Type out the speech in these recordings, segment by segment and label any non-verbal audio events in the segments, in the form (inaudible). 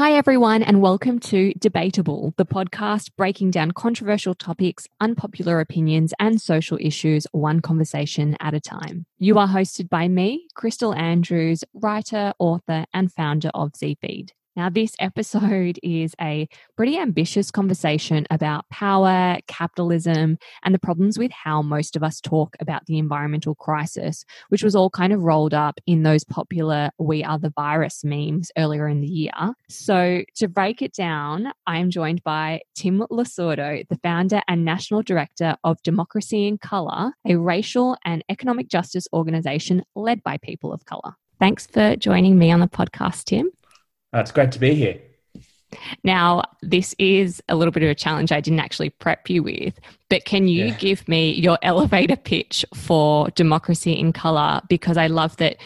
Hi, everyone, and welcome to Debatable, the podcast breaking down controversial topics, unpopular opinions, and social issues one conversation at a time. You are hosted by me, Crystal Andrews, writer, author, and founder of ZFeed. Now, this episode (laughs) is a pretty ambitious conversation about power, capitalism, and the problems with how most of us talk about the environmental crisis, which was all kind of rolled up in those popular We Are the Virus memes earlier in the year. So, to break it down, I am joined by Tim Lo Surdo, the founder and national director of Democracy in Colour, a racial and economic justice organization led by people of colour. Thanks for joining me on the podcast, Tim. Uh, it's great to be here. Now, this is a little bit of a challenge I didn't actually prep you with, but can you yeah. give me your elevator pitch for Democracy in Colour? Because I love that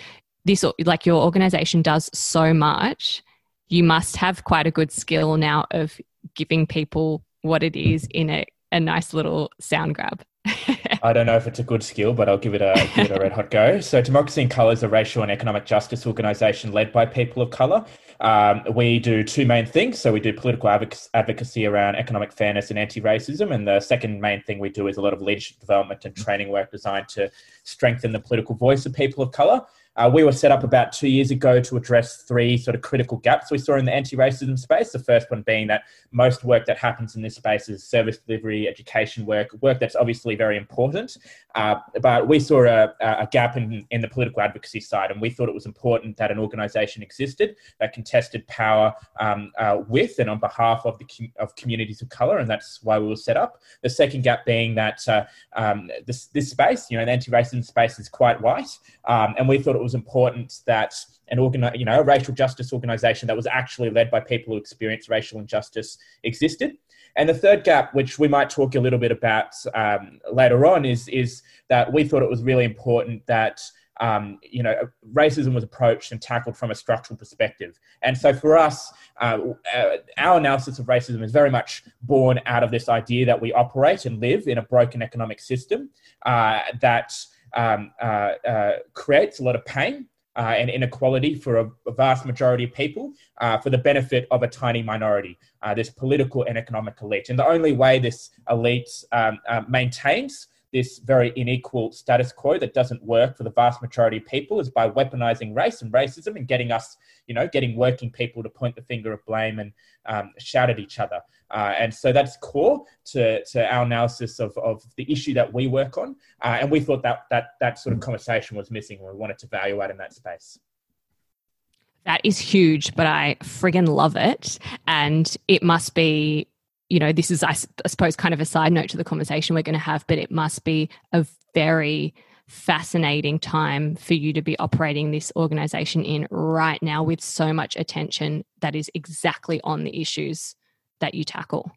this, like your organization does so much. You must have quite a good skill now of giving people what it is in a, a nice little sound grab. (laughs) I don't know if it's a good skill, but I'll give it a (laughs) give it a red hot go. So, Democracy in Colour is a racial and economic justice organisation led by people of colour. Um, we do two main things. So, we do political advocacy around economic fairness and anti-racism, and the second main thing we do is a lot of leadership development and training work designed to strengthen the political voice of people of colour. Uh, we were set up about two years ago to address three sort of critical gaps we saw in the anti-racism space. The first one being that most work that happens in this space is service delivery, education work, work that's obviously very important. Uh, but we saw a, a gap in, in the political advocacy side, and we thought it was important that an organisation existed that contested power um, uh, with and on behalf of the com- of communities of colour, and that's why we were set up. The second gap being that uh, um, this this space, you know, the anti-racism space is quite white, um, and we thought it was important that an organi- you know, a racial justice organization that was actually led by people who experience racial injustice existed. And the third gap, which we might talk a little bit about um, later on, is, is that we thought it was really important that um, you know, racism was approached and tackled from a structural perspective. And so for us, uh, uh, our analysis of racism is very much born out of this idea that we operate and live in a broken economic system uh, that um, uh, uh, creates a lot of pain uh, and inequality for a, a, vast majority of people uh, for the benefit of a tiny minority, uh, this political and economic elite. And the only way this elite um, uh, maintains this very unequal status quo that doesn't work for the vast majority of people is by weaponizing race and racism and getting us, you know, getting working people to point the finger of blame and um, shout at each other. Uh, and so that's core to, to our analysis of, of the issue that we work on. Uh, and we thought that, that that sort of conversation was missing and we wanted to value add in that space. That is huge, but I friggin' love it. And it must be you know, this is, I, suppose, kind of a side note to the conversation we're going to have, but it must be a very fascinating time for you to be operating this organization in right now with so much attention that is exactly on the issues that you tackle.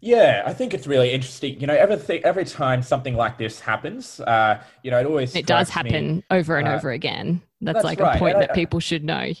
Yeah, I think it's really interesting. You know, every every time something like this happens, uh, you know, it always it does happen me, over and uh, over again. That's, that's like right. a point that people should know.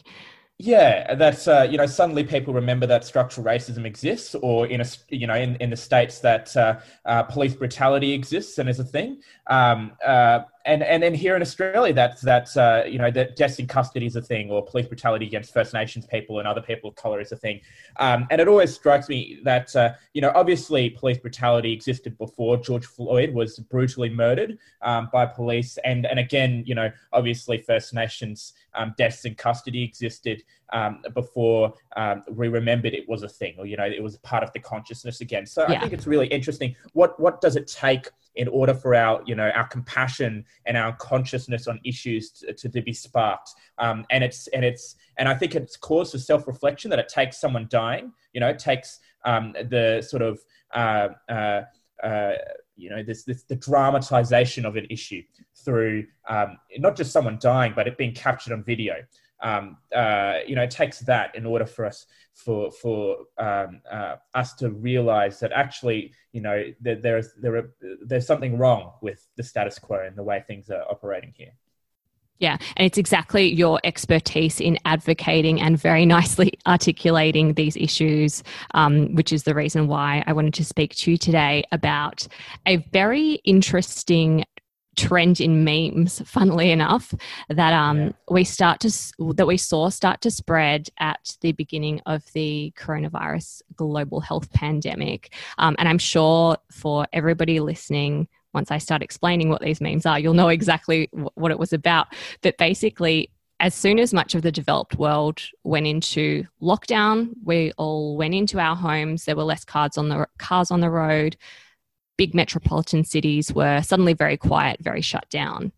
Yeah, that's uh, you know suddenly people remember that structural racism exists, or in a you know in, in the states that uh, uh, police brutality exists and is a thing. Um, uh, and and then here in Australia, that that uh, you know that deaths in custody is a thing, or police brutality against First Nations people and other people of color is a thing. Um, and it always strikes me that uh, you know obviously police brutality existed before George Floyd was brutally murdered um, by police, and and again you know obviously First Nations um, deaths in custody existed um, before um, we remembered it was a thing, or you know it was part of the consciousness again. So yeah. I think it's really interesting. What what does it take? In order for our you know our compassion and our consciousness on issues to, to, be sparked. Um, and it's and it's and i think it's cause for self-reflection that it takes someone dying you know it takes um, the sort of uh, uh, uh, you know this, this the dramatization of an issue through um, not just someone dying but it being captured on video um, uh, you know, it takes that in order for us for for um, uh, us to realize that actually, you know, that there's there are, there's something wrong with the status quo and the way things are operating here. Yeah, and it's exactly your expertise in advocating and very (laughs) nicely articulating these issues, um, which is the reason why I wanted to speak to you today about a very interesting trend in memes, (laughs) funnily enough, that um, yeah. we start to that we saw start to spread at the beginning of the coronavirus global health pandemic. Um, and I'm sure for everybody listening, once I start explaining what these memes are, you'll know exactly what it was about. But basically, as soon as much of the developed world went into lockdown, we all went into our homes. There were less cars on the cars on the road. Big metropolitan cities were suddenly very quiet, very shut down.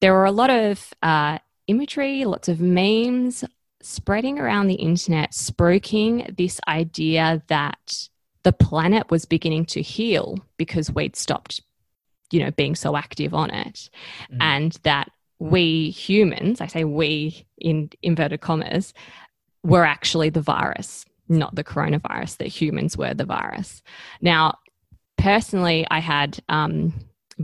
There were a lot of uh, imagery, lots of memes spreading around the internet, spruiking this idea that the planet was beginning to heal because we'd stopped, you know, being so active on it, mm. and that we humans, I say we in inverted commas, were actually the virus, not the coronavirus, that humans were the virus. Now, personally, I had um,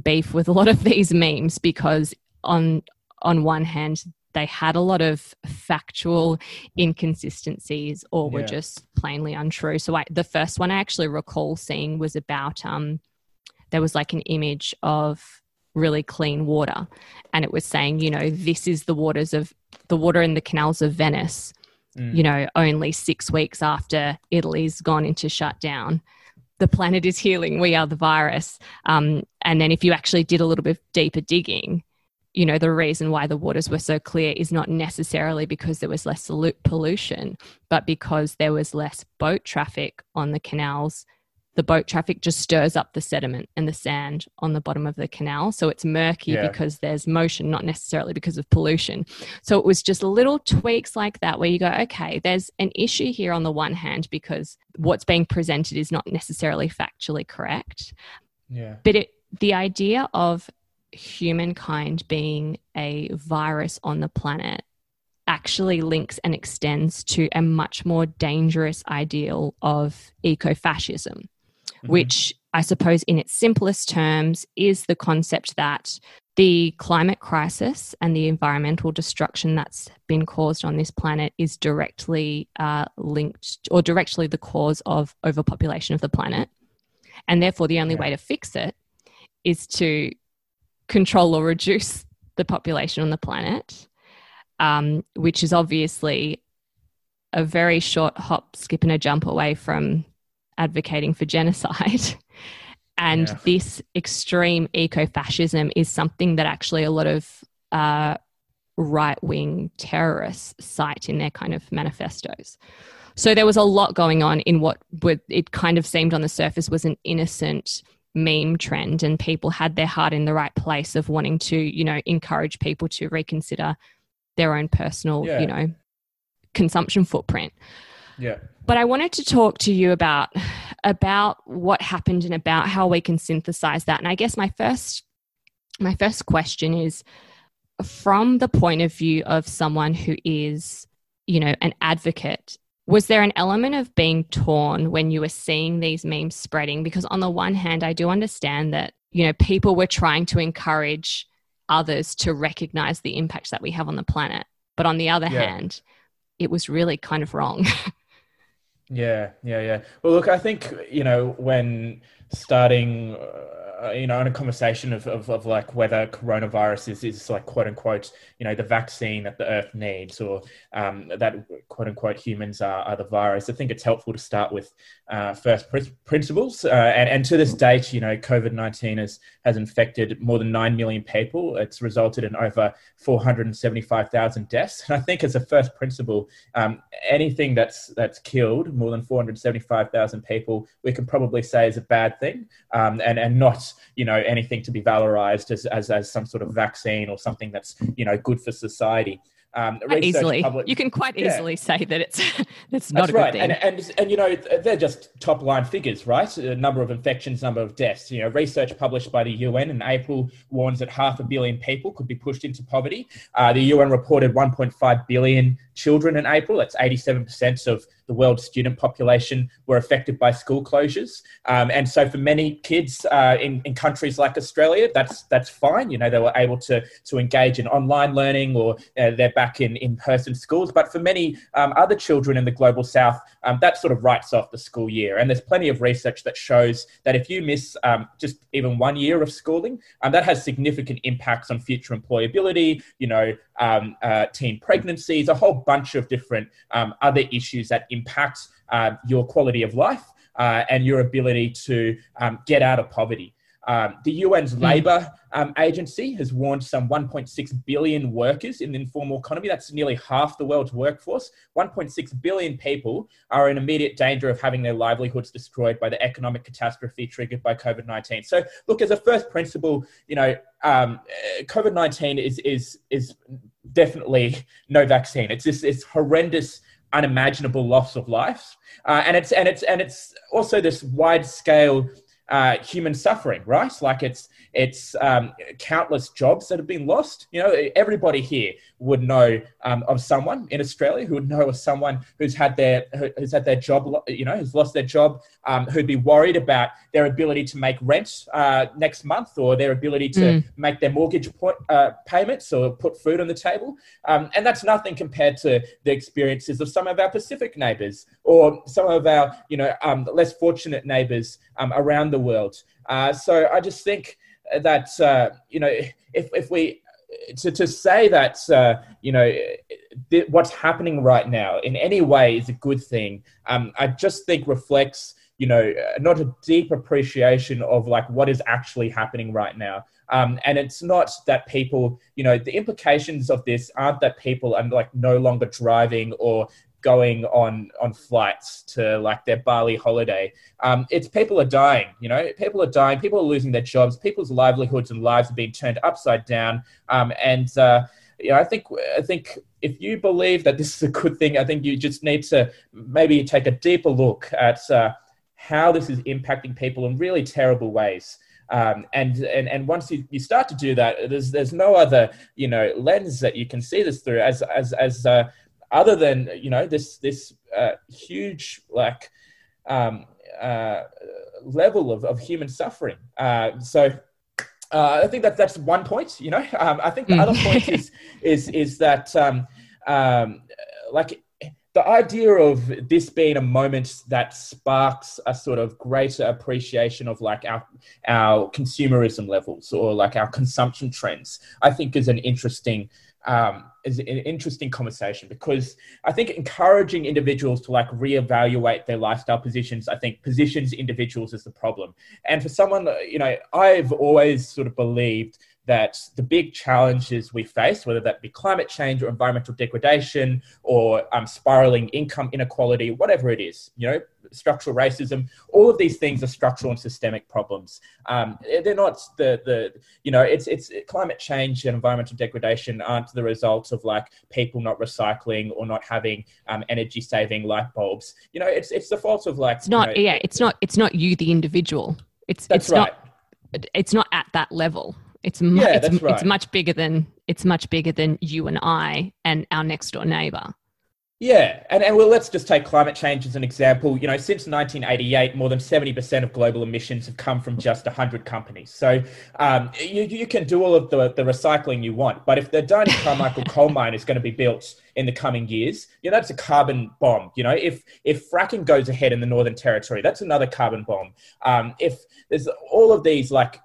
beef with a lot of (laughs) these memes because, on, on one hand, they had a lot of factual inconsistencies or were yeah. just plainly untrue. So, I, the first one I actually recall seeing was about um, there was like an image of really clean water. And it was saying, you know, this is the waters of the water in the canals of Venice, mm. you know, only six weeks after Italy's gone into shutdown. The planet is healing. We are the virus. Um, and then if you actually did a little bit deeper digging, you know, the reason why the waters were so clear is not necessarily because there was less pollution, but because there was less boat traffic on the canals the boat traffic just stirs up the sediment and the sand on the bottom of the canal. So it's murky yeah. because there's motion, not necessarily because of pollution. So it was just little tweaks like that where you go, okay, there's an issue here on the one hand because what's being presented is not necessarily factually correct. Yeah. But it, the idea of humankind being a virus on the planet actually links and extends to a much more dangerous ideal of ecofascism mm-hmm. which I suppose, in its simplest terms, is the concept that the climate crisis and the environmental destruction that's been caused on this planet is directly uh, linked or directly the cause of overpopulation of the planet. And therefore, the only yeah. way to fix it is to control or reduce the population on the planet, um, which is obviously a very short hop, skip, and a jump away from advocating for genocide. (laughs) and yeah. this extreme eco fascism is something that actually a lot of uh, right wing terrorists cite in their kind of manifestos. So there was a lot going on in what would, it kind of seemed on the surface was an innocent meme trend, and people had their heart in the right place of wanting to, you know, encourage people to reconsider their own personal, yeah. you know, consumption footprint. Yeah. But I wanted to talk to you about about what happened and about how we can synthesize that. And I guess my first my first question is from the point of view of someone who is, you know, an advocate was there an element of being torn when you were seeing these memes spreading because on the one hand i do understand that you know people were trying to encourage others to recognize the impact that we have on the planet but on the other yeah. hand it was really kind of wrong (laughs) Yeah, yeah, yeah. Well, look, I think you know when starting uh, uh, you know, in a conversation of, of, of, like whether coronavirus is, is like quote unquote, you know, the vaccine that the earth needs or um, that quote unquote humans are, are the virus. I think it's helpful to start with uh, first pr- principles. Uh, and, and to this date, you know, COVID 19 has, has infected more than 9 million people. It's resulted in over 475,000 deaths. And I think as a first principle, um, anything that's, that's killed more than 475,000 people, we can probably say is a bad thing um, and, and not you know anything to be valorized as, as, as some sort of vaccine or something that's you know good for society. Um, easily, public- you can quite easily yeah. say that it's (laughs) that's not That's right. And, and and you know they're just top line figures, right? A number of infections, number of deaths. You know, research published by the UN in April warns that half a billion people could be pushed into poverty. Uh, the UN reported 1.5 billion children in April. That's 87% of the world's student population were affected by school closures. Um, and so for many kids uh, in, in countries like Australia, that's that's fine. You know, they were able to, to engage in online learning or uh, their back in in-person schools. But for many um, other children in the global south, um, that sort of writes off the school year. And there's plenty of research that shows that if you miss um, just even one year of schooling, um, that has significant impacts on future employability. You know, um, uh, teen pregnancies, a whole bunch of different other issues that impact uh, your quality of life. Uh, and your ability to get out of poverty. Um, the UN's mm. labour um, agency has warned some 1.6 billion workers in the informal economy. That's nearly half the world's workforce. 1.6 billion people are in immediate danger of having their livelihoods destroyed by the economic catastrophe triggered by COVID 19. So, look, as a first principle, you know, um, COVID 19 is, is, is definitely no vaccine. It's this it's horrendous unimaginable loss of life. Uh, and it's and it's and it's also this wide scale uh, human suffering, right? Like it's it's um, countless jobs that have been lost. You know, everybody here would know um, of someone in Australia who would know of someone who's had their who's had their job, you know, who's lost their job, um, who'd be worried about their ability to make rent uh, next month or their ability to mm. make their mortgage put, uh, payments or put food on the table. Um, and that's nothing compared to the experiences of some of our Pacific neighbours or some of our, you know, um, less fortunate neighbours um, around the world. Uh, so I just think that uh, you know if if we to, to say that uh, you know th- what's happening right now in any way is a good thing um, i just think reflects you know not a deep appreciation of like what is actually happening right now um, and it's not that people you know the implications of this aren't that people are like no longer driving or going on on flights to like their Bali holiday. Um, it's people are dying. You know, people are dying. People are losing their jobs. People's livelihoods and lives are being turned upside down. Um, and uh, you know, I think I think if you believe that this is a good thing, I think you just need to maybe take a deeper look at uh, how this is impacting people in really terrible ways. Um, and, and and once you, you start to do that, there's there's no other you know lens that you can see this through as as as uh, other than you know this this uh, huge like um, uh, level of, of human suffering. Uh, so uh, I think that that's one point. You know, um, I think the other point mm. is (laughs) is is that um, um, like the idea of this being a moment that sparks a sort of greater appreciation of like our our consumerism levels or like our consumption trends, I think is an interesting um, is an interesting conversation because I think encouraging individuals to like reevaluate their lifestyle positions, I think positions individuals is the problem. And for someone, you know, I've always sort of believed that the big challenges we face, whether that be climate change or environmental degradation or um, spiraling income inequality, whatever it is, you know, structural racism, all of these things are structural and systemic problems. Um, they're not the, the, you know, it's, it's climate change and environmental degradation aren't the results of like people not recycling or not having um, energy saving light bulbs. You know, it's, it's the fault of like, it's not, you know, yeah, it's not, it's not you, the individual. It's, it's right. not, it's not at that level. It's mu- yeah, it's, right. it's much bigger than it's much bigger than you and I and our next door neighbor. Yeah, and, and well, let's just take climate change as an example. You know, since 1988, more than 70% of global emissions have come from just 100 companies. So um, you, you can do all of the, the recycling you want, but if the Adani Carmichael (laughs) coal mine is going to be built in the coming years, you know, that's a carbon bomb. You know, if if fracking goes ahead in the Northern Territory, that's another carbon bomb. Um, if there's all of these like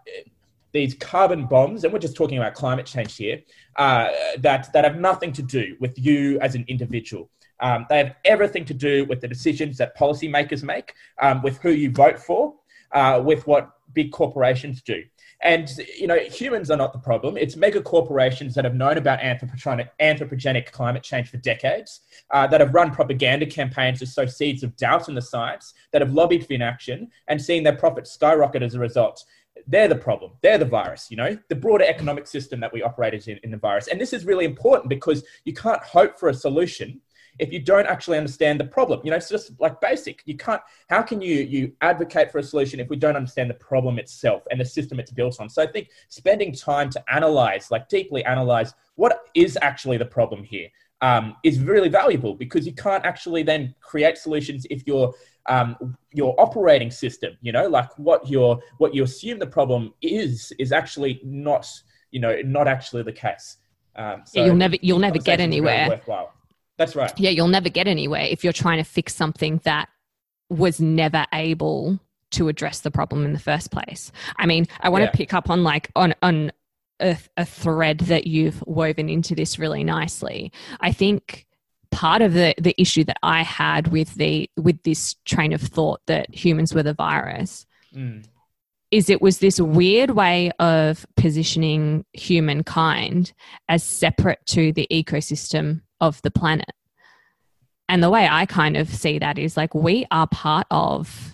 these carbon bombs, and we're just talking about climate change here, uh, that, that have nothing to do with you as an individual. Um, they have everything to do with the decisions that policymakers make, um, with who you vote for, uh, with what big corporations do. And you know, humans are not the problem. It's mega corporations that have known about anthropogenic, climate change for decades, uh, that have run propaganda campaigns to sow seeds of doubt in the science, that have lobbied for inaction and seen their profits skyrocket as a result they're the problem. They're the virus, you know, the broader economic system that we operate in, in the virus. And this is really important because you can't hope for a solution if you don't actually understand the problem. You know, it's just like basic. You can't, how can you, you advocate for a solution if we don't understand the problem itself and the system it's built on? So I think spending time to analyze, like deeply analyze what is actually the problem here um, is really valuable because you can't actually then create solutions if you're um, your operating system, you know, like what your what you assume the problem is is actually not, you know, not actually the case. Um, so yeah, you'll never you'll never get anywhere. Worthwhile. That's right. Yeah, you'll never get anywhere if you're trying to fix something that was never able to address the problem in the first place. I mean, I want yeah. to pick up on like on on a, a thread that you've woven into this really nicely. I think part of the the issue that I had with the with this train of thought that humans were the virus mm. is it was this weird way of positioning humankind as separate to the ecosystem of the planet. And the way I kind of see that is like we are part of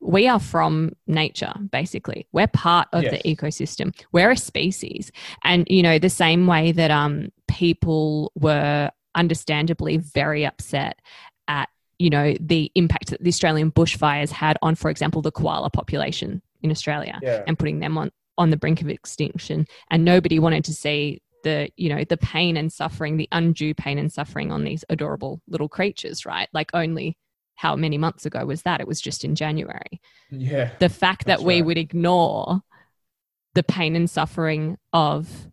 we are from nature basically we're part of yes. the ecosystem we're a species and you know the same way that um people were understandably very upset at you know the impact that the Australian bushfires had on, for example, the koala population in Australia yeah. and putting them on on the brink of extinction. And nobody wanted to see the you know the pain and suffering, the undue pain and suffering on these adorable little creatures, right? Like only how many months ago was that? It was just in January. Yeah. The fact that we right. would ignore the pain and suffering of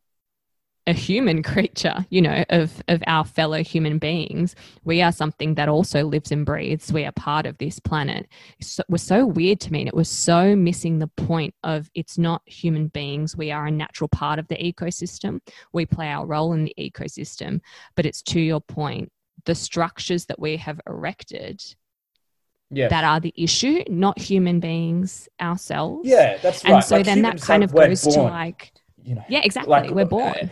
a human (laughs) creature, you know, of, of our fellow human beings. We are something that also lives and breathes. We are part of this planet. So, it was so weird to me. And it was so missing the point of it's not human beings. We are a natural part of the ecosystem. We play our role in the ecosystem. But it's to your point, the structures that we have erected yes. that are the issue, not human beings ourselves. Yeah, that's right. And so like then that kind of goes born, to like, you know, yeah, exactly. Like, we're born.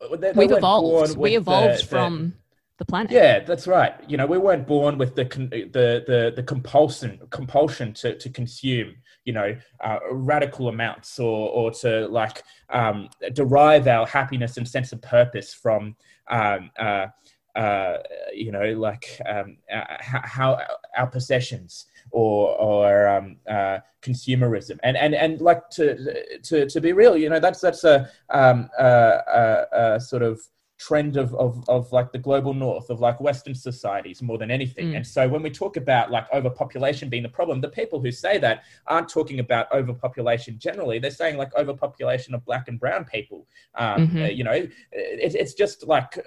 Uh, they, they We've evolved. We evolved the, from the planet. Yeah, that's right. You know, we weren't born with the the the, the compulsion compulsion to, to consume. You know, uh, radical amounts or or to like um, derive our happiness and sense of purpose from. Um, uh, uh, you know, like um, uh, how our possessions or or um, uh, consumerism, and and and like to to to be real, you know, that's that's a, um, a, a, a sort of trend of, of, of like the global north of like western societies more than anything mm. and so when we talk about like overpopulation being the problem the people who say that aren't talking about overpopulation generally they're saying like overpopulation of black and brown people um, mm-hmm. uh, you know it, it's just like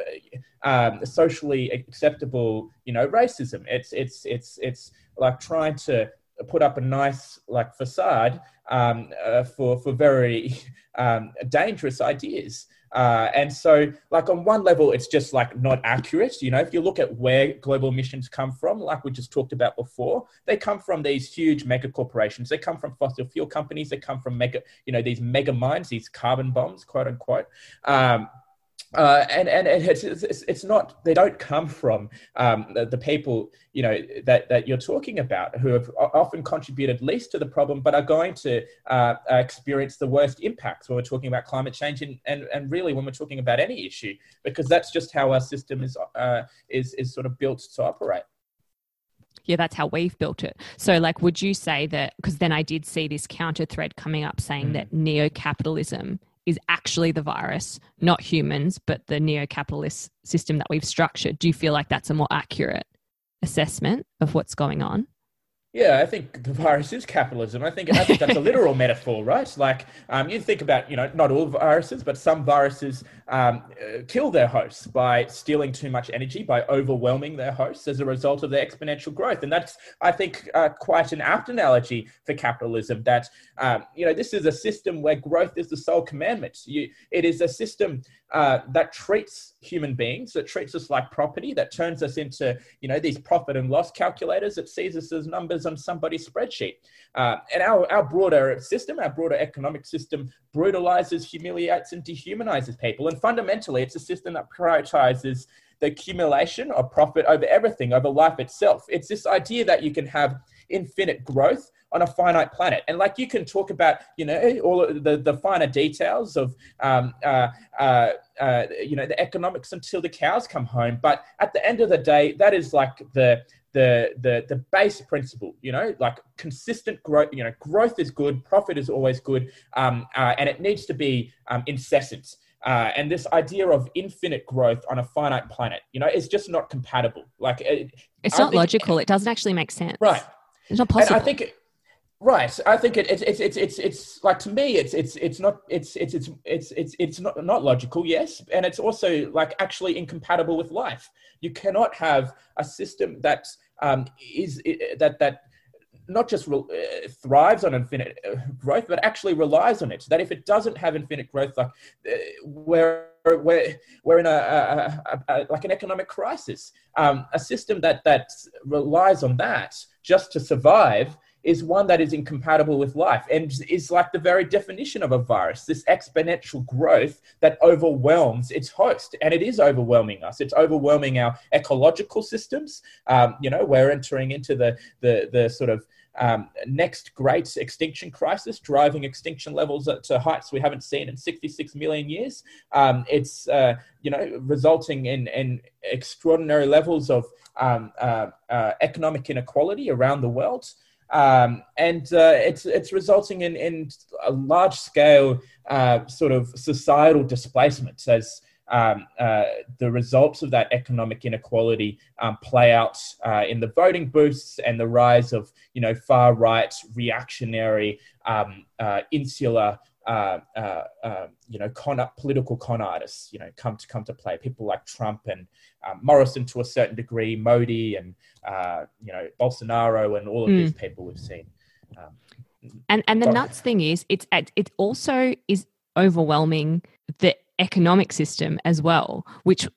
uh, um, socially acceptable you know racism it's it's it's it's like trying to put up a nice like facade um, uh, for for very (laughs) um, dangerous ideas. Uh, and so, like on one level, it's just like not accurate. You know, if you look at where global emissions come from, like we just talked about before, they come from these huge mega corporations. They come from fossil fuel companies. They come from mega, you know, these mega mines, these carbon bombs, quote unquote. Um, uh, and and, and it's, it's, it's not they don't come from um, the, the, people you know that, that you're talking about who have often contributed least to the problem but are going to uh, experience the worst impacts when we're talking about climate change and, and, and really when we're talking about any issue because that's just how our system is uh, is is sort of built to operate yeah, that's how we've built it. So, like, would you say that? Because then I did see this counter thread coming up saying mm. that neo capitalism is actually the virus, not humans, but the neo capitalist system that we've structured. Do you feel like that's a more accurate assessment of what's going on? Yeah, I think the virus is capitalism. I think I think that's a literal (laughs) metaphor, right? Like um, you think about, you know, not all viruses, but some viruses um, uh, kill their hosts by stealing too much energy, by overwhelming their hosts as a result of their exponential growth. And that's, I think, uh, quite an apt analogy for capitalism. That um, you know, this is a system where growth is the sole commandment. You, it is a system uh, that treats human beings, that treats us like property, that turns us into, you know, these profit and loss calculators, that sees us as numbers on somebody's spreadsheet. Uh, and our, our broader system, our broader economic system, brutalizes, humiliates, and dehumanizes people. And fundamentally, it's a system that prioritizes the accumulation of profit over everything, over life itself. It's this idea that you can have infinite growth on a finite planet. And like you can talk about, you know, all the, the finer details of, um, uh, uh, uh, you know, the economics until the cows come home. But at the end of the day, that is like the, the, the, the base principle, you know, like consistent growth, you know, growth is good, profit is always good, um, uh, and it needs to be um, incessant. Uh, and this idea of infinite growth on a finite planet, you know, is just not compatible. Like, it, it's not think, logical. It doesn't actually make sense. Right. It's not possible. And I think Right. I think it, it's it's it's it's it's like to me it's it's it's not it's it's it's it's it's not not logical. Yes, and it's also like actually incompatible with life. You cannot have a system that um, is that that not just re- uh, thrives on infinite uh, growth, but actually relies on it. That if it doesn't have infinite growth, like uh, we're we're, we're in a, a, a, a like an economic crisis. Um, a system that that relies on that just to survive is one that is incompatible with life and is like the very definition of a virus this exponential growth that overwhelms its host and it is overwhelming us it's overwhelming our ecological systems um, you know we're entering into the the the sort of um, next great extinction crisis, driving extinction levels to heights we haven't seen in 66 million years. Um, it's uh, you know resulting in, in extraordinary levels of um, uh, uh, economic inequality around the world. Um, and uh, it's it's resulting in in a large scale uh, sort of societal displacement as um, uh, the results of that economic inequality um, play out uh, in the voting booths and the rise of you know far right reactionary um, uh, insular uh, uh, uh, you know, con, political con artists, you know, come to come to play. People like Trump and um, Morrison to a certain degree, Modi and uh, you know Bolsonaro and all of mm. these people we've seen. Um, and and the nuts thing is, it's it also is overwhelming the economic system as well, which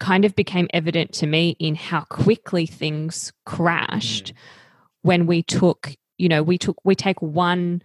kind of became evident to me in how quickly things crashed mm. when we took, you know, we took we take one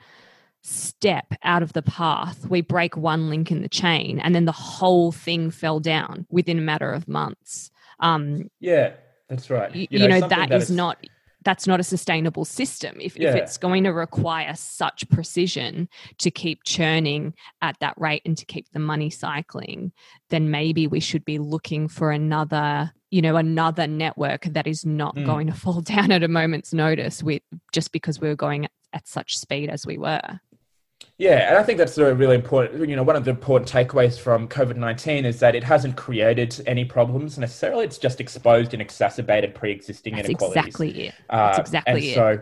step out of the path, we break one link in the chain, and then the whole thing fell down within a matter of months. Um, yeah, that's right. You, you know, know that, that is, is not that's not a sustainable system. If, yeah. if it's going to require such precision to keep churning at that rate and to keep the money cycling, then maybe we should be looking for another you know another network that is not mm. going to (laughs) fall down at a moment's notice with just because we were going at, at such speed as we were yeah, and I think that's a really important. You know, one of the important takeaways from COVID nineteen is that it hasn't created any problems necessarily. It's just exposed and exacerbated pre-existing that's inequalities. Exactly it. That's uh, exactly it. So,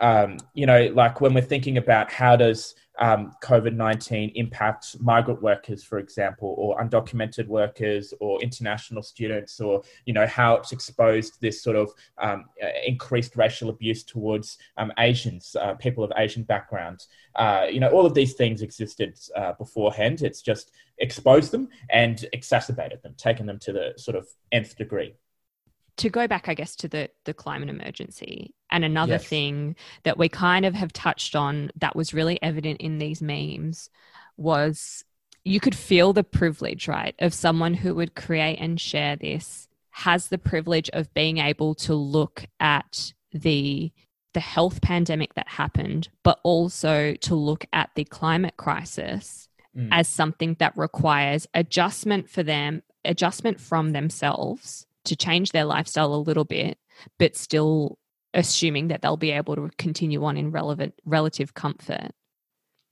um, you know, like when we're thinking about how does um, COVID 19 impact migrant workers, for example, or undocumented workers or international students, or, you know, how it's exposed this sort of um, uh, increased racial abuse towards um, Asians, uh, people of Asian background. Uh, you know, all of these things existed uh, beforehand. It's just exposed them and exacerbated them, taken them to the sort of nth degree to go back, I guess, to the the climate emergency, and another yes. thing that we kind of have touched on that was really evident in these memes was you could feel the privilege, right, of someone who would create and share this has the privilege of being able to look at the the health pandemic that happened, but also to look at the climate crisis mm. as something that requires adjustment for them, adjustment from themselves to change their lifestyle a little bit, but still assuming that they'll be able to continue on in relevant relative comfort.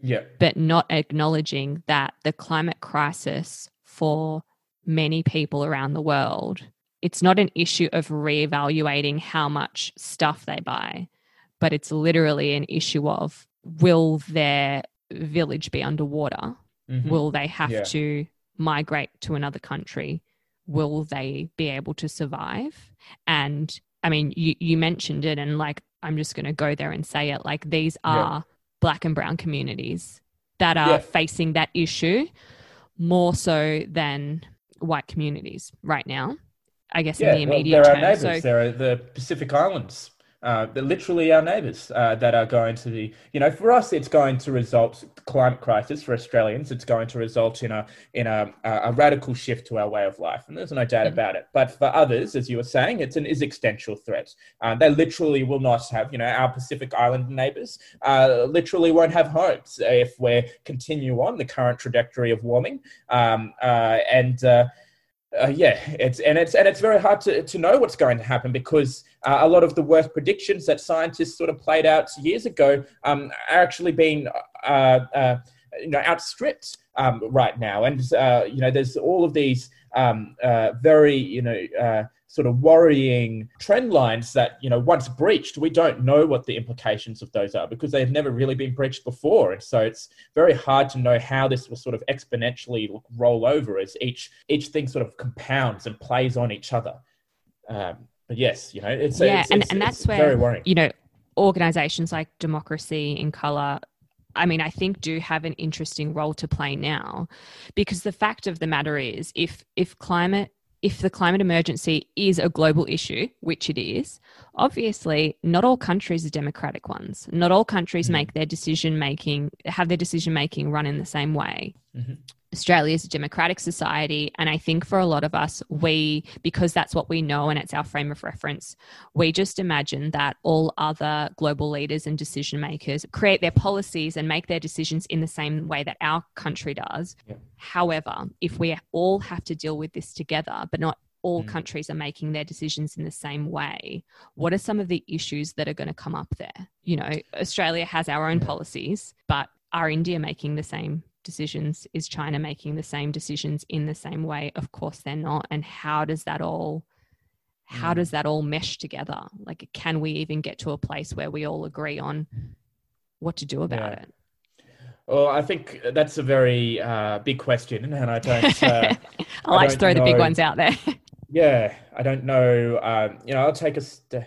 Yeah. But not acknowledging that the climate crisis for many people around the world, it's not an issue of reevaluating how much stuff they buy, but it's literally an issue of will their village be underwater? Mm-hmm. Will they have yeah. to migrate to another country? Will they be able to survive? And I mean, you, you mentioned it, and like, I'm just going to go there and say it like, these are yeah. black and brown communities that are yeah. facing that issue more so than white communities right now. I guess yeah, in the immediate well, there are neighbors. So, there are uh, the Pacific Islands uh, they're literally our neighbours uh, that are going to be, you know, for us, it's going to result climate crisis for Australians. It's going to result in a in a, a radical shift to our way of life, and there's no doubt mm-hmm. about it. But for others, as you were saying, it's an existential threat. Uh, they literally will not have, you know, our Pacific Island neighbours uh, literally won't have homes if we continue on the current trajectory of warming, um, uh, and uh, yeah, it's and it's and it's very hard to, to know what's going to happen because uh, a lot of the worst predictions that scientists sort of played out years ago um, are actually being uh, uh you know outstripped um, right now, and uh, you know there's all of these um, uh, very you know sort of worrying trend lines that you know once breached we don't know what the implications of those are because they've never really been breached before. And so it's very hard to know how this will sort of exponentially roll over as each each thing sort of compounds and plays on each other. Um, but yes you know it's yeah it's, and, it's, and that's where very worrying. you know organizations like democracy in color I mean, I think do have an interesting role to play now because the fact of the matter is if if climate if the climate emergency is a global issue, which it is, obviously not all countries are democratic ones. Not all countries Mm-hmm. make their decision making, have their decision making run in the same way. Mhm. Australia is a democratic society. And I think for a lot of us, we, because that's what we know and it's our frame of reference, we just imagine that all other global leaders and decision makers create their policies and make their decisions in the same way that our country does. Yeah. However, if we all have to deal with this together, but not all Mm. countries are making their decisions in the same way, what are some of the issues that are going to come up there? You know, Australia has our own Yeah. policies, but are India making the same decisions? Is China making the same decisions in the same way? Of course they're not. And how does that all how Mm. does that all mesh together? Like can we even get to a place where we all agree on what to do about Yeah. it? well i think that's a very uh, big question and i don't (laughs) uh, I like to don't throw the big ones out there. (laughs) Yeah, I don't know. Um, you know, I'll take a st-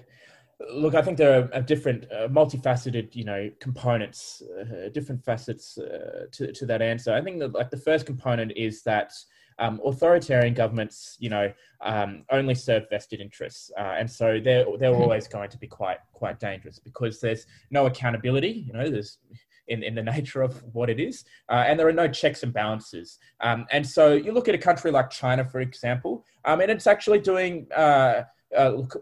look. I think there are different, uh, multifaceted, you know, components, uh, different facets uh, to to that answer. I think that like the first component is that. Um, authoritarian governments, you know, um, only serve vested interests, uh, and so they're they're Mhm. always going to be quite quite dangerous because there's no accountability. You know, there's in, in the (laughs) nature of what it is, uh, and there are no checks and balances. Um, and so you look at a country like China, for example, um, and it's actually doing, uh, uh, look,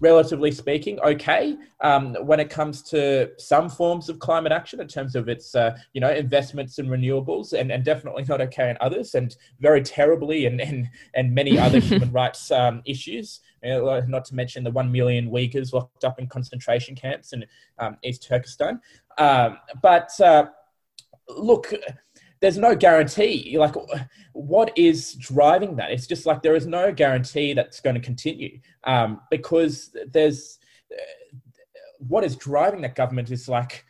relatively speaking, okay um, when it comes to some forms of climate action in terms of its, uh, you know, investments in renewables, and, and definitely not okay in others, and very terribly in, in, and many other (laughs) human rights um, issues. Not to mention the one million Uyghurs locked up in concentration camps in um, East Turkestan. Um, but uh, look, there's no guarantee. Like, what is driving that? It's just like there is no guarantee that's going to continue um, because there's what is driving that government is like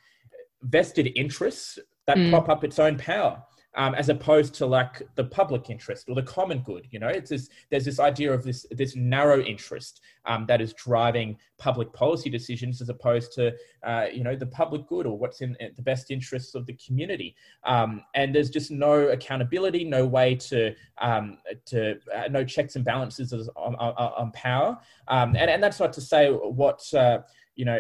vested interests that Mm. prop up its own power. Um, as opposed to like the public interest or the common good, you know, it's this, there's this idea of this this narrow interest um, that is driving public policy decisions as opposed to uh, you know the public good or what's in the best interests of the community. Um, and there's just no accountability, no way to um, to uh, no checks and balances on, on, on power. Um, and and that's not to say what uh, you know.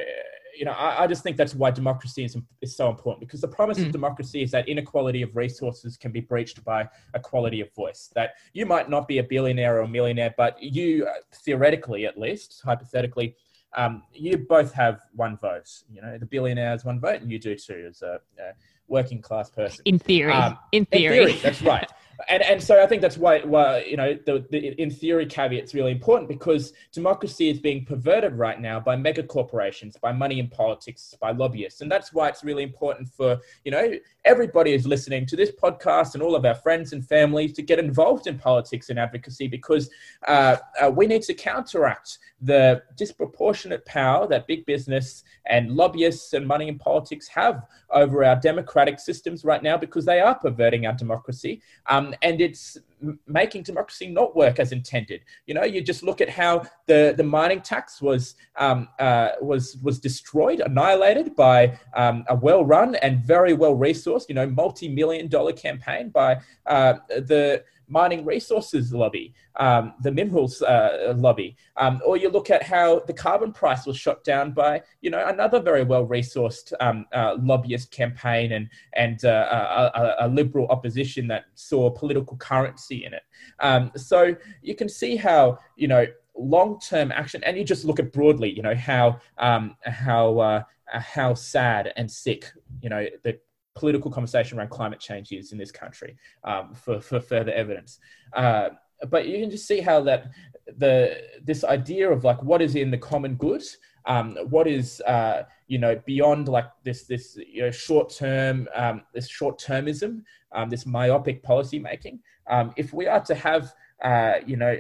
You know, I, I just think that's why democracy is, is so important because the promise Mm. of democracy is that inequality of resources can be breached by equality of voice. That you might not be a billionaire or a millionaire, but you, uh, theoretically at least, hypothetically, um, you both have one vote. You know, the billionaire has one vote, and you do too as a, a working class person. In theory. Um, in In theory. theory, that's right. (laughs) And and so I think that's why why you know the, the in theory caveat's really important because democracy is being perverted right now by mega corporations, by money in politics, by lobbyists, and that's why it's really important for you know everybody who's listening to this podcast and all of our friends and families to get involved in politics and advocacy because uh, uh, we need to counteract the disproportionate power that big business and lobbyists and money in politics have over our democratic systems right now because they are perverting our democracy. Um, and it's making democracy not work as intended. You know, you just look at how the, the mining tax was um, uh, was was destroyed, annihilated by um, a well-run and very well-resourced, you know, multi-million dollar campaign by uh, the mining resources lobby, um, the minerals uh, lobby, um, or you look at how the carbon price was shot down by, you know, another very well-resourced um, uh, lobbyist campaign and and uh, a, a, a liberal opposition that saw political currency in it. Um, so you can see how you know long-term action, and you just look at broadly, you know, how um, how uh, how sad and sick, you know, the political conversation around climate change is in this country um, for, for further evidence. Uh, but you can just see how that the this idea of like what is in the common good, um, what is uh, you know beyond like this this you know short term um, this short termism, um, this myopic policy making. Um, if we are to have uh, you know,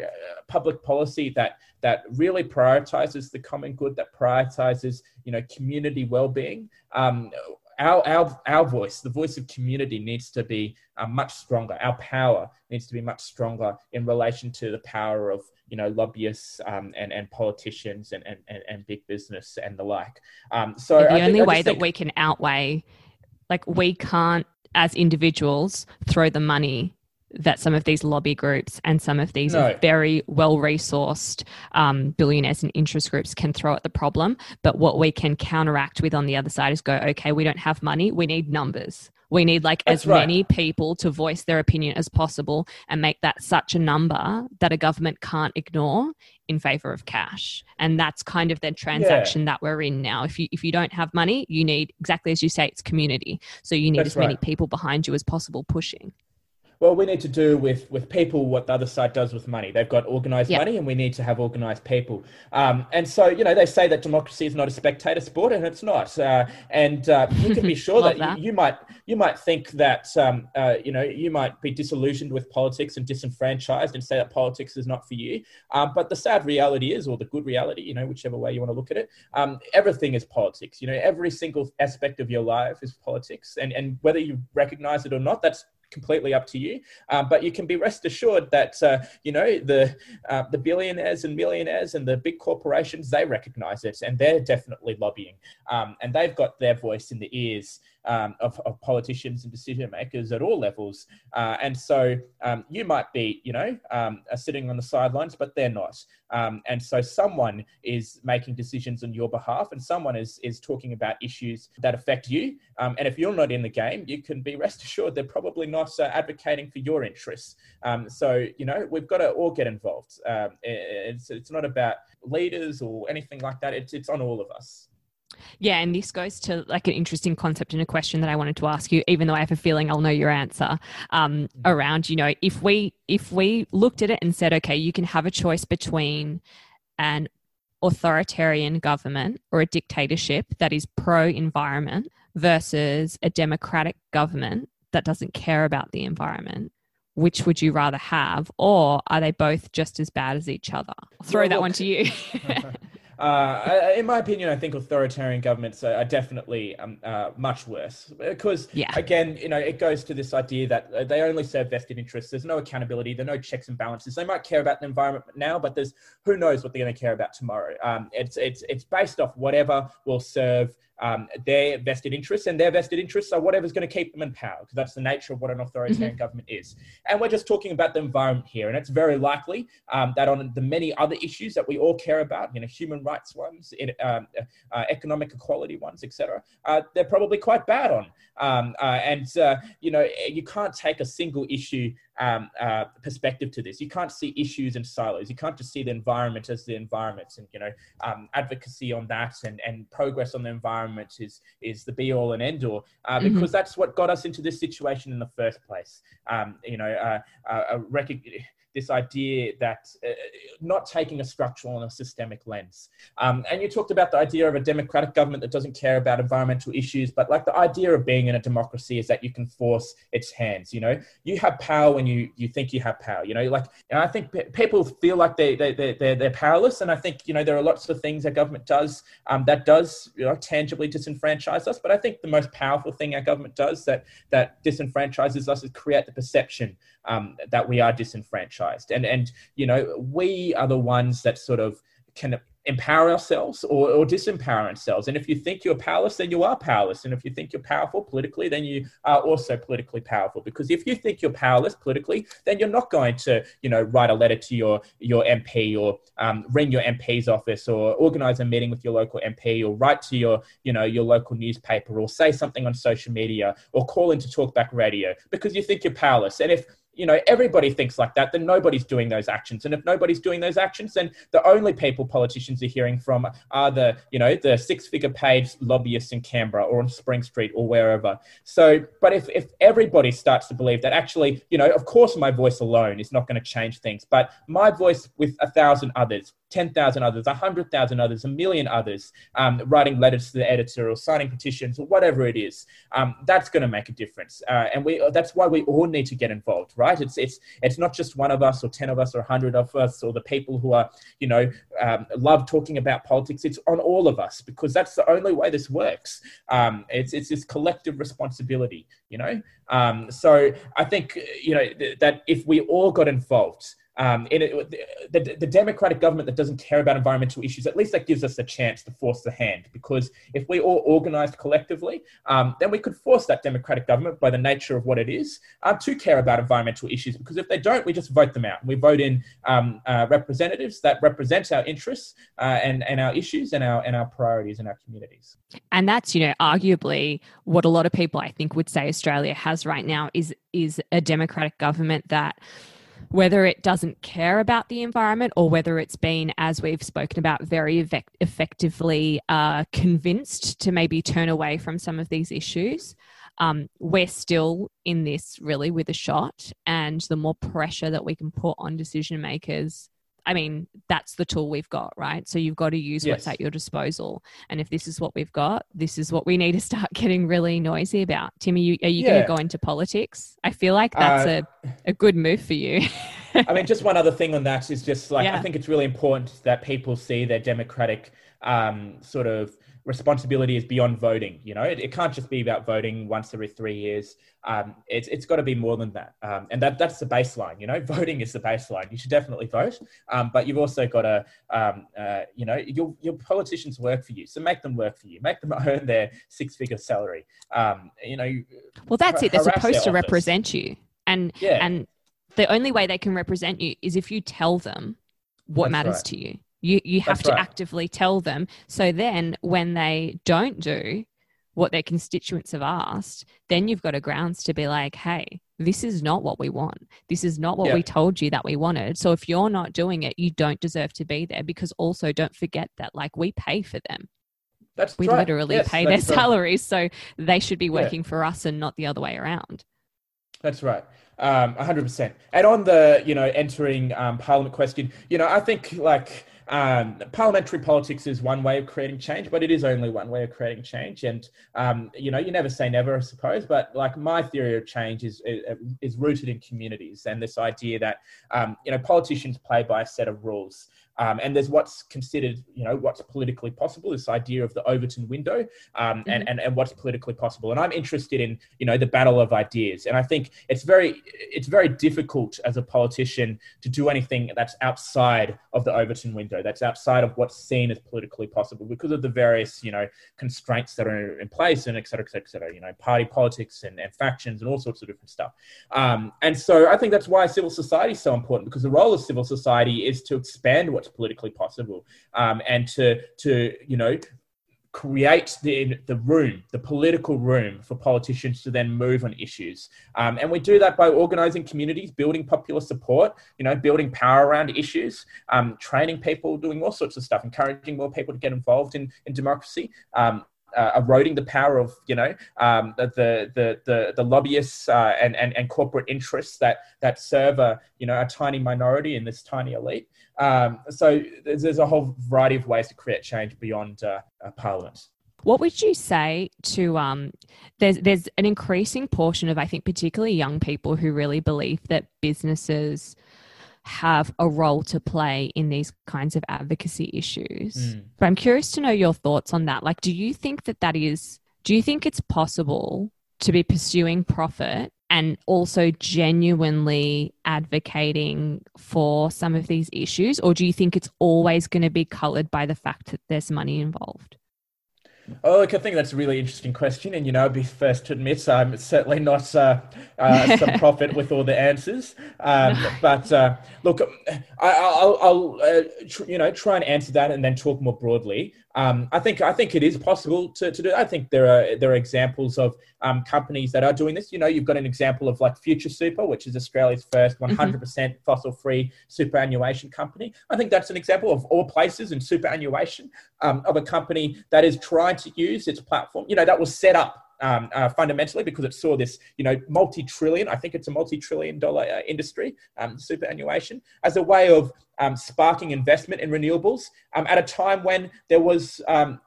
public policy that that really prioritizes the common good, that prioritizes, you know, community well-being. Our, our, our voice, the voice of community, needs to be uh, much stronger. Our power needs to be much stronger in relation to the power of you know lobbyists um, and and politicians and, and, and big business and the like. Um, so the I only think, way that we can outweigh, like we can't as individuals throw the money that some of these lobby groups and some of these no. very well resourced um, billionaires and interest groups can throw at the problem. But what we can counteract with on the other side is go, okay, we don't have money, we need numbers. We need like That's as right. many people to voice their opinion as possible and make that such a number that a government can't ignore in favor of cash. And that's kind of the transaction yeah. that we're in now. If you if you don't have money, you need exactly as you say, it's community. So you need That's as many right. people behind you as possible pushing well, we need to do with with people what the other side does with money. They've got organized yep. money, and we need to have organized people. Um, and so, you know, they say that democracy is not a spectator sport, and it's not. Uh, and uh, you can be (laughs) sure that, that. You, you, might you might think that um, uh, you know you might be disillusioned with politics and disenfranchised, and say that politics is not for you. Um, but the sad reality is, or the good reality, you know, whichever way you want to look at it, um, everything is politics. You know, every single aspect of your life is politics, and and whether you recognize it or not, that's completely up to you. Um, but you can be rest assured that uh, you know the uh, the billionaires and millionaires and the big corporations they recognise it, and they're definitely lobbying, um, and they've got their voice in the ears um, of, of, politicians and decision makers at all levels. Uh, and so um, you might be, you know, um, sitting on the sidelines, but they're not. Um, and so someone is making decisions on your behalf, and someone is is talking about issues that affect you. Um, and if you're not in the game, you can be (laughs) rest assured they're probably not uh, advocating for your interests. Um, so you know we've got to all get involved. it's it's not about leaders or anything like that. It's it's on all of us. Yeah, and this goes to like an interesting concept and a question that I wanted to ask you, even though I have a feeling I'll know your answer. Um, mm-hmm. around, you know, if we if we looked at it and said, okay, you can have a choice between an authoritarian government or a dictatorship that is pro environment versus a democratic government that doesn't care about the environment which would you rather have or are they both just as bad as each other I'll throw well, that look, one to you (laughs) (laughs) Uh, in my opinion, I think authoritarian governments are, definitely um, uh, much worse because, yeah. again, you know, it goes to this idea that uh, they only serve vested interests. There's no accountability. There are no checks and balances. They might care about the environment now, but there's who knows what they're going to care about tomorrow. Um, it's it's it's based off whatever will serve um, their vested interests, and their vested interests are whatever's going to keep them in power, because that's the nature of what an authoritarian mm-hmm. government is. And we're just talking about the environment here, and it's very likely um, that on the many other issues that we all care about, you know, human rights ones, um, uh, economic equality ones, etc., uh, they're probably quite bad on. Um, uh, and uh, you know, you can't take a single issue um, uh, perspective to this. You can't see issues in silos. You can't just see the environment as the environment, and you know, um, advocacy on that and, and progress on the environment is is the be all and end all uh, mm-hmm. because mm-hmm. that's what got us into this situation in the first place. Um, you know, uh, uh, rec- this idea that uh, not taking a structural and a systemic lens. Um, and you talked about the idea of a democratic government that doesn't care about environmental issues, but like the idea of being in a democracy is that you can force its hands. You know, you have power when you you think you have power. You know, like and I think people feel like they they they they're, they're powerless, and I think you know there are lots of things that government does um, that does you know tangibly disenfranchise us. But I think the most powerful thing our government does that that disenfranchises us is create the perception um, that we are disenfranchised. And and you know, we are the ones that sort of can empower ourselves or, or disempower ourselves. And if you think you're powerless, then you are powerless. And if you think you're powerful politically, then you are also politically powerful. Because if you think you're powerless politically, then you're not going to, you know, write a letter to your your MP or um, ring your MP's office or organize a meeting with your local MP or write to your, you know, your local newspaper or say something on social media or call into talkback radio because you think you're powerless. And if you know everybody thinks like that then nobody's doing those actions. And if nobody's doing those actions then the only people politicians are hearing from are the you know the six figure paid lobbyists in canberra or on spring street or wherever. So but if, if everybody starts to believe that actually you know of course my voice alone is not going to change things but my voice with a thousand others 10,000 others, 100,000 others, a million others, um, writing letters to the editor or signing petitions or whatever it is, um, that's going to make a difference. Uh, and we, that's why we all need to get involved, right? It's, it's, it's not just one of us or 10 of us or 100 of us or the people who are, you know, um, love talking about politics. It's on all of us because that's the only way this works. Um, it's, it's this collective responsibility, you know? Um, so I think, you know, th- that if we all got involved, um, in the, the, democratic government that doesn't care about environmental issues, at least that gives us a chance to force the hand. Because if we all organized collectively, um, then we could force that democratic government, by the nature of what it is, uh, to care about environmental issues. Because if they don't, we just vote them out. We vote in um, uh, representatives that represent our interests uh, and, and our issues and our, and our priorities in our communities. And that's, you know, arguably what a lot of people I think would say Australia has right now is is a democratic government that whether it doesn't care about the environment or whether it's been, as we've spoken about, very effect- effectively uh, convinced to maybe turn away from some of these issues. Um, we're still in this really with a shot, and the more pressure that we can put on decision makers I mean, that's the tool we've got, right? So you've got to use yes. what's at your disposal. And if this is what we've got, this is what we need to start (laughs) getting really noisy about. Timmy, you, are you yeah. going to go into politics? I feel like that's uh, a, a good move for you. I mean, just one other thing on that is just like, yeah. I think it's really important that people see their democratic um, sort of responsibility is beyond voting. You know, it, it, can't just be about voting once every three years. Um, it's it's got to be more than that, um, and that that's the baseline. You know, (laughs) voting is the baseline. You should definitely vote, um, but you've also got to, um, uh, you know, your your politicians work for you, so make them work for you. Make them (laughs) earn their six figure salary. Um, you know, well, that's it. They're supposed to represent you, and yeah. and the only way they can represent you is if you tell them what that's matters right. to you. You you have That's to right. actively tell them. So then when they don't do what their constituents have asked, then you've got a grounds to be like, hey, this is not what we want. This is not what yeah. we told you that we wanted. So if you're not doing it, you don't deserve to be there because also don't forget that like we pay for them. That's we right. literally yes, pay their (laughs) right. salaries. So they should be working yeah. for us and not the other way around. That's right. Um, 100%. And on the, you know, entering um, parliament question, you know, I think like um, parliamentary politics is one way of creating change, but it is only one way of creating change. And um, you know, you never say never, I suppose. But like my theory of change is is, is rooted in communities and this idea that um, you know politicians play by a set of rules. Um, and there's what's considered, you know, what's politically possible, this idea of the Overton window um, mm-hmm. and, and, and what's politically possible. And I'm interested in, you know, the battle of ideas. And I think it's very, it's very difficult as a politician to do anything that's outside of the Overton window, that's outside of what's seen as politically possible because of the various, you know, constraints that are in place and et cetera, et cetera, et cetera, you know, party politics and, and factions and all sorts of different stuff. Um, and so I think that's why civil society is so important because the role of civil society is to expand what's politically possible um, and to to you know create the the room, the political room for politicians to then move on issues. Um, and we do that by organizing communities, building popular support, you know, building power around issues, um, training people, doing all sorts of stuff, encouraging more people to get involved in, in democracy. Um, uh, eroding the power of you know um, the, the the the lobbyists uh, and, and and corporate interests that that serve a you know a tiny minority in this tiny elite. Um, so there's, there's, a whole variety of ways to create change beyond uh, Parliament. What would you say to um, there's there's an increasing portion of I think particularly young people who really believe that businesses have a role to play in these kinds of advocacy issues. Mm. But I'm curious to know your thoughts on that. Like, do you think that that is, do you think it's possible to be pursuing profit and also genuinely advocating for some of these issues? Or do you think it's always going to be colored by the fact that there's money involved? Oh, look, I think that's a really interesting question. And, you know, I'd be first to admit I'm certainly not uh, uh, some (laughs) prophet with all the answers. Um, no. But uh, look, I, will uh, tr- you know, try and answer that and then talk more broadly. Um, I think I think it is possible to, to do. I think there are there are examples of um, companies that are doing this. You know, you've got an example of like Future Super, which is Australia's first 100% mm-hmm. percent mm hmm fossil-free superannuation company. I think that's an example of all places in superannuation um, of a company that is trying to use its platform. You know, that was set up um, uh, fundamentally because it saw this, you know, multi-trillion, I think it's a multi-trillion dollar uh, industry, um, superannuation, as a way of um, sparking investment in renewables um, at a time when there was um,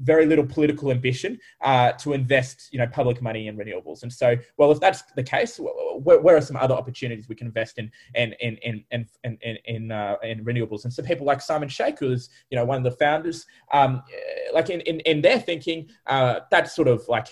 very little political ambition uh, to invest, you know, public money in renewables. And so, well, if that's the case, where, where are some other opportunities we can invest in in in in in in, in, uh, in renewables? And so, people like Simon Sheikh, who's you know one of the founders, um, like in, in in their thinking, uh, that's sort of like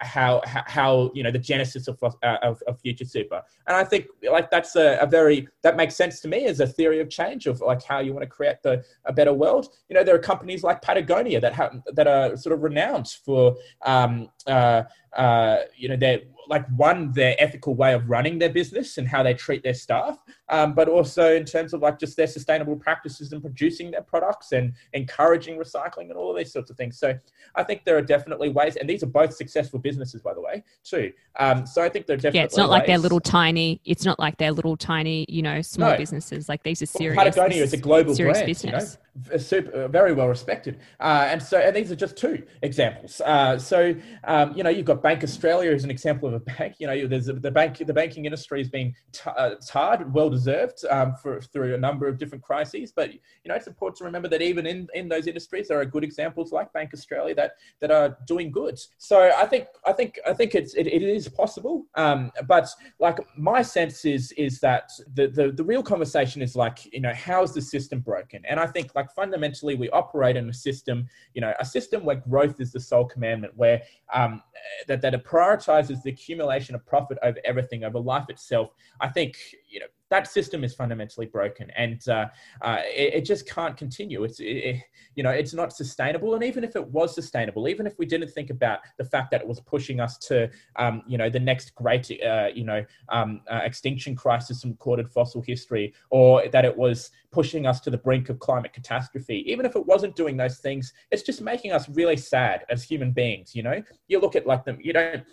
how how, how you know the genesis of, uh, of, of future super. And I think like that's a, a very that makes sense to me as a theory of change of like how you want to create the a better world. You know, there are companies like Patagonia that have that are sort of renowned for um, uh, uh, you know their like one their ethical way of running their business and how they treat their staff um, but also in terms of like just their sustainable practices and producing their products and encouraging recycling and all of these sorts of things so i think there are definitely ways and these are both successful businesses by the way too um, so i think there are definitely yeah it's not ways. like they're little tiny it's not like they're little tiny you know small no. businesses like these are serious well, patagonia is a global brand business. you know super, very well respected. Uh, and so, and these are just two examples. Uh, so, um, you know, you've got Bank Australia as an example of a bank. You know, there's a, the bank, the banking industry is being t- uh, hard, well deserved um, for through a number of different crises. But you know, it's important to remember that even in, in those industries, there are good examples like Bank Australia that that are doing good. So, I think I think I think it's it, it is possible. Um, but like my sense is is that the, the the real conversation is like you know how is the system broken? And I think like fundamentally we operate in a system you know a system where growth is the sole commandment where um, that, that it prioritizes the accumulation of profit over everything over life itself i think you know that system is fundamentally broken and uh, uh, it, it, just can't continue. It's it, you know it's not sustainable. And even if it was sustainable even if we didn't think about the fact that it was pushing us to um, you know the next great uh, you know um, uh, extinction crisis in recorded fossil history or that it was pushing us to the brink of climate catastrophe even if it wasn't doing those things it's just making us really sad as human beings you know? You look at like them you don't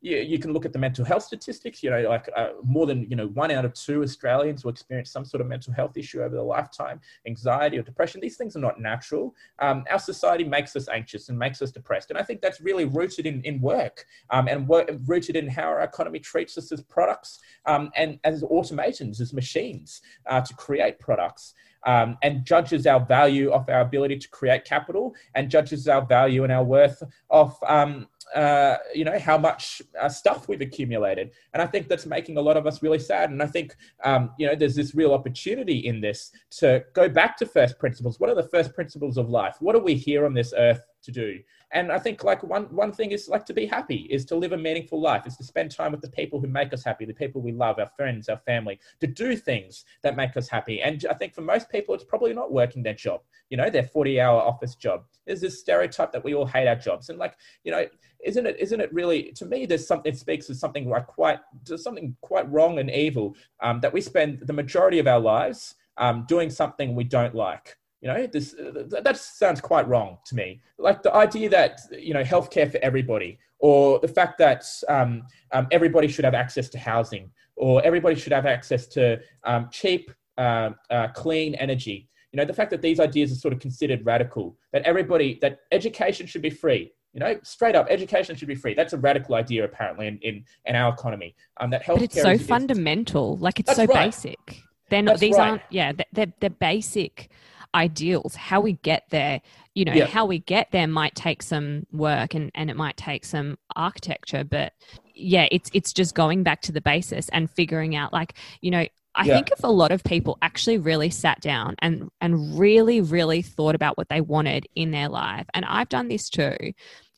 you, you can look at the mental health statistics. You know, like uh, more than you know, one out of two Australians will experience some sort of mental health issue over their lifetime, anxiety or depression. These things are not natural. Um, our society makes us anxious and makes us depressed, and I think that's really rooted in in work um, and work, rooted in how our economy treats us as products um, and as automations, as machines uh, to create products um, and judges our value of our ability to create capital and judges our value and our worth of um, uh, you know how much uh, stuff we've accumulated. And i think that's making a lot of us really sad. And i think um, you know there's this real opportunity in this to go back to first principles. What are the first principles of life? What are we here on this earth to do and I think like one one thing is like to be happy, is to live a meaningful life, is to spend time with the people who make us happy, the people we love, our friends, our family, to do things that make us happy. And I think for most people, it's probably not working their job, you know, their 40 hour office job. There's this stereotype that we all hate our jobs. And like, you know, isn't it isn't it really to me there's something it speaks to something like quite something quite wrong and evil um, that we spend the majority of our lives um, doing something we don't like you know, this that sounds quite wrong to me. Like the idea that you know healthcare for everybody, or the fact that um, um, everybody should have access to housing, or everybody should have access to um, cheap, uh, uh, clean energy. You know, the fact that these ideas are sort of considered radical. That everybody, that education should be free. You know, straight up, education should be free. That's a radical idea, apparently, in in, in our economy. Um, that healthcare. But it's so is, fundamental. Like it's so right. basic. They're not. That's these right. aren't. Yeah, they're they're basic ideals how we get there you know yeah. how we get there might take some work and and it might take some architecture but yeah it's it's just going back to the basis and figuring out like you know I yeah. think if a lot of people actually really sat down and and really really thought about what they wanted in their life and I've done this too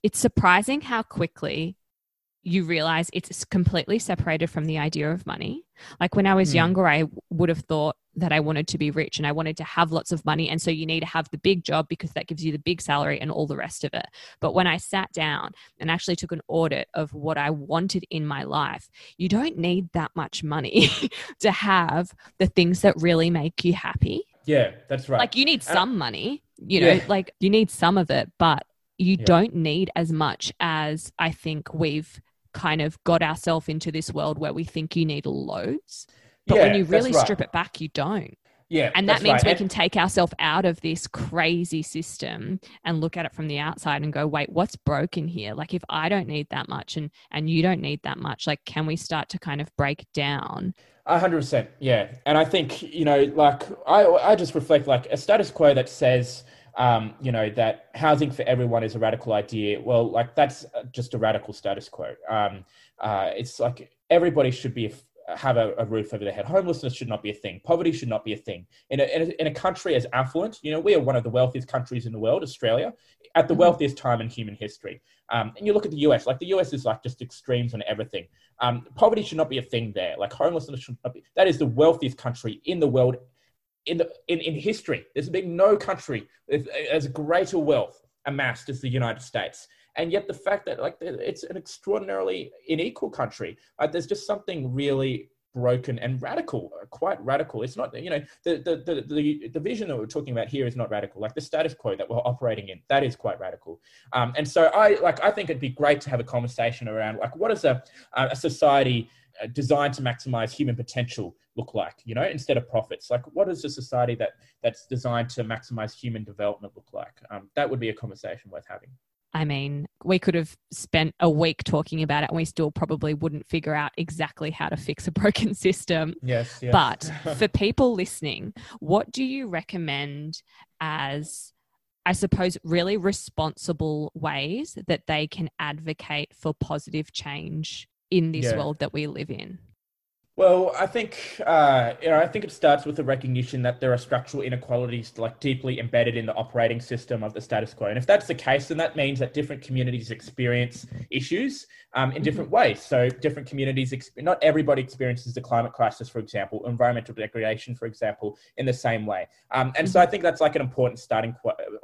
it's surprising how quickly you realize it's completely separated from the idea of money. Like when I was mm. younger, I would have thought that I wanted to be rich and I wanted to have lots of money. And so you need to have the big job because that gives you the big salary and all the rest of it. But when I sat down and actually took an audit of what I wanted in my life, you don't need that much money (laughs) to have the things that really make you happy. Yeah, that's right. Like you need some money, you know, yeah. like you need some of it, but you yeah. don't need as much as I think we've kind of got ourselves into this world where we think you need loads. But yeah, when you really right. strip it back, you don't. Yeah. And that means right. we And- can take ourselves out of this crazy system and look at it from the outside and go, wait, what's broken here? Like if I don't need that much and and you don't need that much, like can we start to kind of break down? A hundred percent, yeah. And I think you know, like I, I just reflect like a status quo that says, um, you know, that housing for everyone is a radical idea. Well, like that's just a radical status quo. Um, uh, it's like everybody should be have a, a, roof over their head. Homelessness should not be a thing. Poverty should not be a thing. In a, in a, in a country as affluent, you know, we are one of the wealthiest countries in the world, Australia, at the wealthiest time in human history. Um, and you look at the US, like the US is like just extremes on everything. Um, poverty should not be a thing there. Like homelessness should not be. That is the wealthiest country in the world in the in, in history. There's been no country with as greater wealth amassed as the United States. And yet the fact that like it's an extraordinarily unequal country, uh, there's just something really broken and radical, uh, quite radical. It's not, you know, the, the, the, the, vision that we're talking about here is not radical. Like the status quo that we're operating in, that is quite radical. Um, and so I like, I think it'd be great to have a conversation around like, what is a, a society designed to maximize human potential look like, you know, instead of profits? Like what is a society that that's designed to maximize human development look like? Um, that would be a conversation worth having. I mean, we could have spent a week talking about it and we still probably wouldn't figure out exactly how to fix a (laughs) broken system. Yes. yes. But (laughs) for people listening, what do you recommend as, I suppose, really responsible ways that they can advocate for positive change in this Yeah. world that we live in? Well, I think uh, you know, I think it starts with the recognition that there are structural inequalities like deeply embedded in the operating system of the status quo. And if that's the case, then that means that different communities experience issues um, in different ways. So different communities, not everybody experiences the climate crisis, for example, environmental degradation, for example, in the same way. Um, and so I think that's like an important starting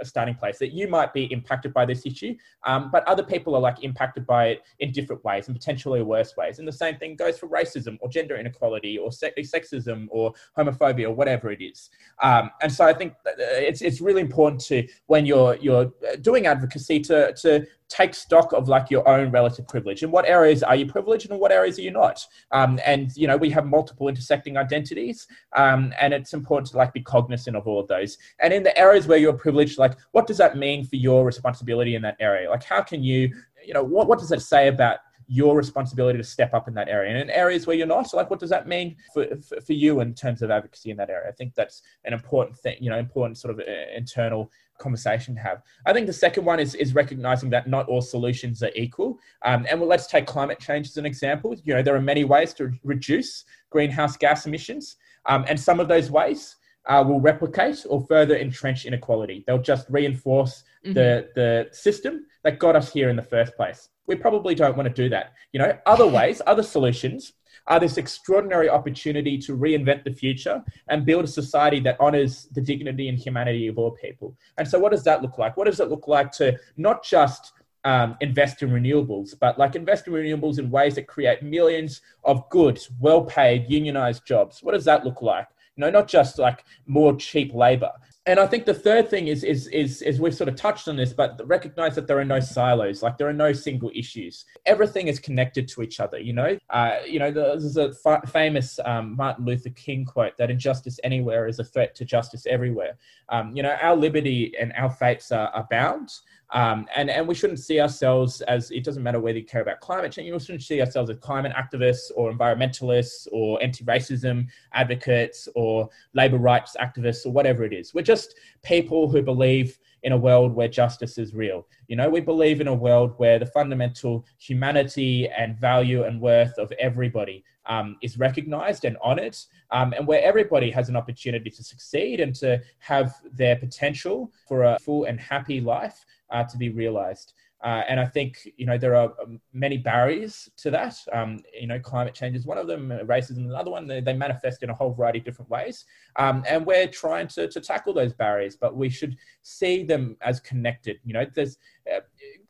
a starting place that you might be impacted by this issue, um, but other people are like impacted by it in different ways and potentially worse ways. And the same thing goes for racism or gender inequality or se- sexism or homophobia or whatever it is. Um, and so I think it's it's really important to when you're you're doing advocacy to to take stock of like your own relative privilege and what areas are you privileged and what areas are you not um, and you know we have multiple intersecting identities um, and it's important to like be cognizant of all of those and in the areas where you're privileged like what does that mean for your responsibility in that area like how can you you know what, what does that say about your responsibility to step up in that area. And in areas where you're not, like what does that mean for, for, for, you in terms of advocacy in that area? I think that's an important thing, you know, important sort of uh, internal conversation to have. I think the second one is, is recognizing that not all solutions are equal. Um, and well, let's take climate change as an example. You know, there are many ways to reduce greenhouse gas emissions. Um, and some of those ways uh, will replicate or further entrench inequality. They'll just reinforce mm-hmm. the, the system that got us here in the first place we probably don't want to do that. You know, other ways, other solutions are this extraordinary opportunity to reinvent the future and build a society that honors the dignity and humanity of all people. And so, what does that look like? What does it look like to not just um, invest in renewables, but like invest in renewables in ways that create millions of good, well paid, unionized jobs? What does that look like? You know, not just like more cheap labor and I think the third thing is, is, is, is we've sort of touched on this, but recognize that there are no silos, like there are no single issues. Everything is connected to each other, you know? Uh, you know, there's a fa- famous um, Martin Luther King quote that injustice anywhere is a threat to justice everywhere. Um, you know, our liberty and our fates are, are bound. Um, and, and we shouldn't see ourselves as, it doesn't matter whether you care about climate change, we shouldn't see ourselves as climate activists or environmentalists or anti-racism advocates or labor rights activists or whatever it is. We're just people who believe in a world where justice is real. You know, we believe in a world where the fundamental humanity and value and worth of everybody um, is recognized and honored, um, and where everybody has an opportunity to succeed and to have their potential for a full and happy life uh, to be realized. Uh, and I think you know there are um, many barriers to that. Um, you know, climate change is one of them. Racism is another one. They, they manifest in a whole variety of different ways, um, and we're trying to, to tackle those barriers. But we should see them as connected. You know, there's uh,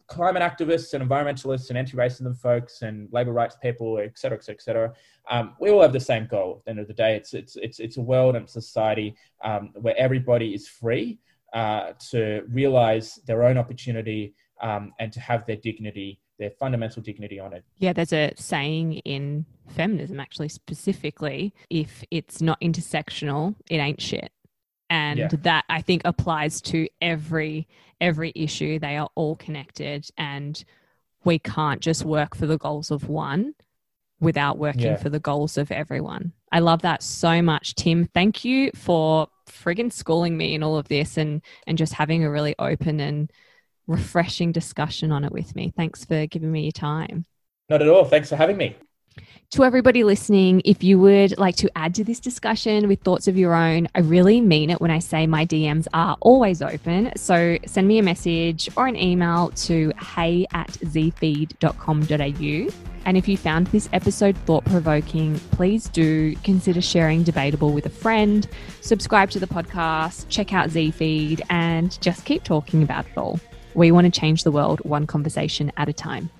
climate activists and environmentalists and anti-racism folks and labor rights people, et cetera, et cetera, et cetera. Um, we all have the same goal. At the end of the day, it's it's it's it's a world and society um, where everybody is free uh, to realize their own opportunity um, and to have their dignity their fundamental dignity on it. Yeah, there's a saying in feminism actually specifically if it's not intersectional, it ain't shit. And yeah. that I think applies to every every issue. They are all connected and we can't just work for the goals of one without working yeah. for the goals of everyone. I love that so much, Tim. Thank you for friggin' schooling me in all of this and and just having a really open and refreshing discussion on it with me. Thanks for giving me your time. Not at all. Thanks for having me. To everybody listening, if you would like to add to this discussion with thoughts of your own, I really mean it when I say my DMs are always open. So send me a message or an email to hey at zfeed.com.au. And if you found this episode thought provoking, please do consider sharing Debatable with a friend, subscribe to the podcast, check out Zfeed, and just keep talking about it all. We want to change the world one conversation at a time.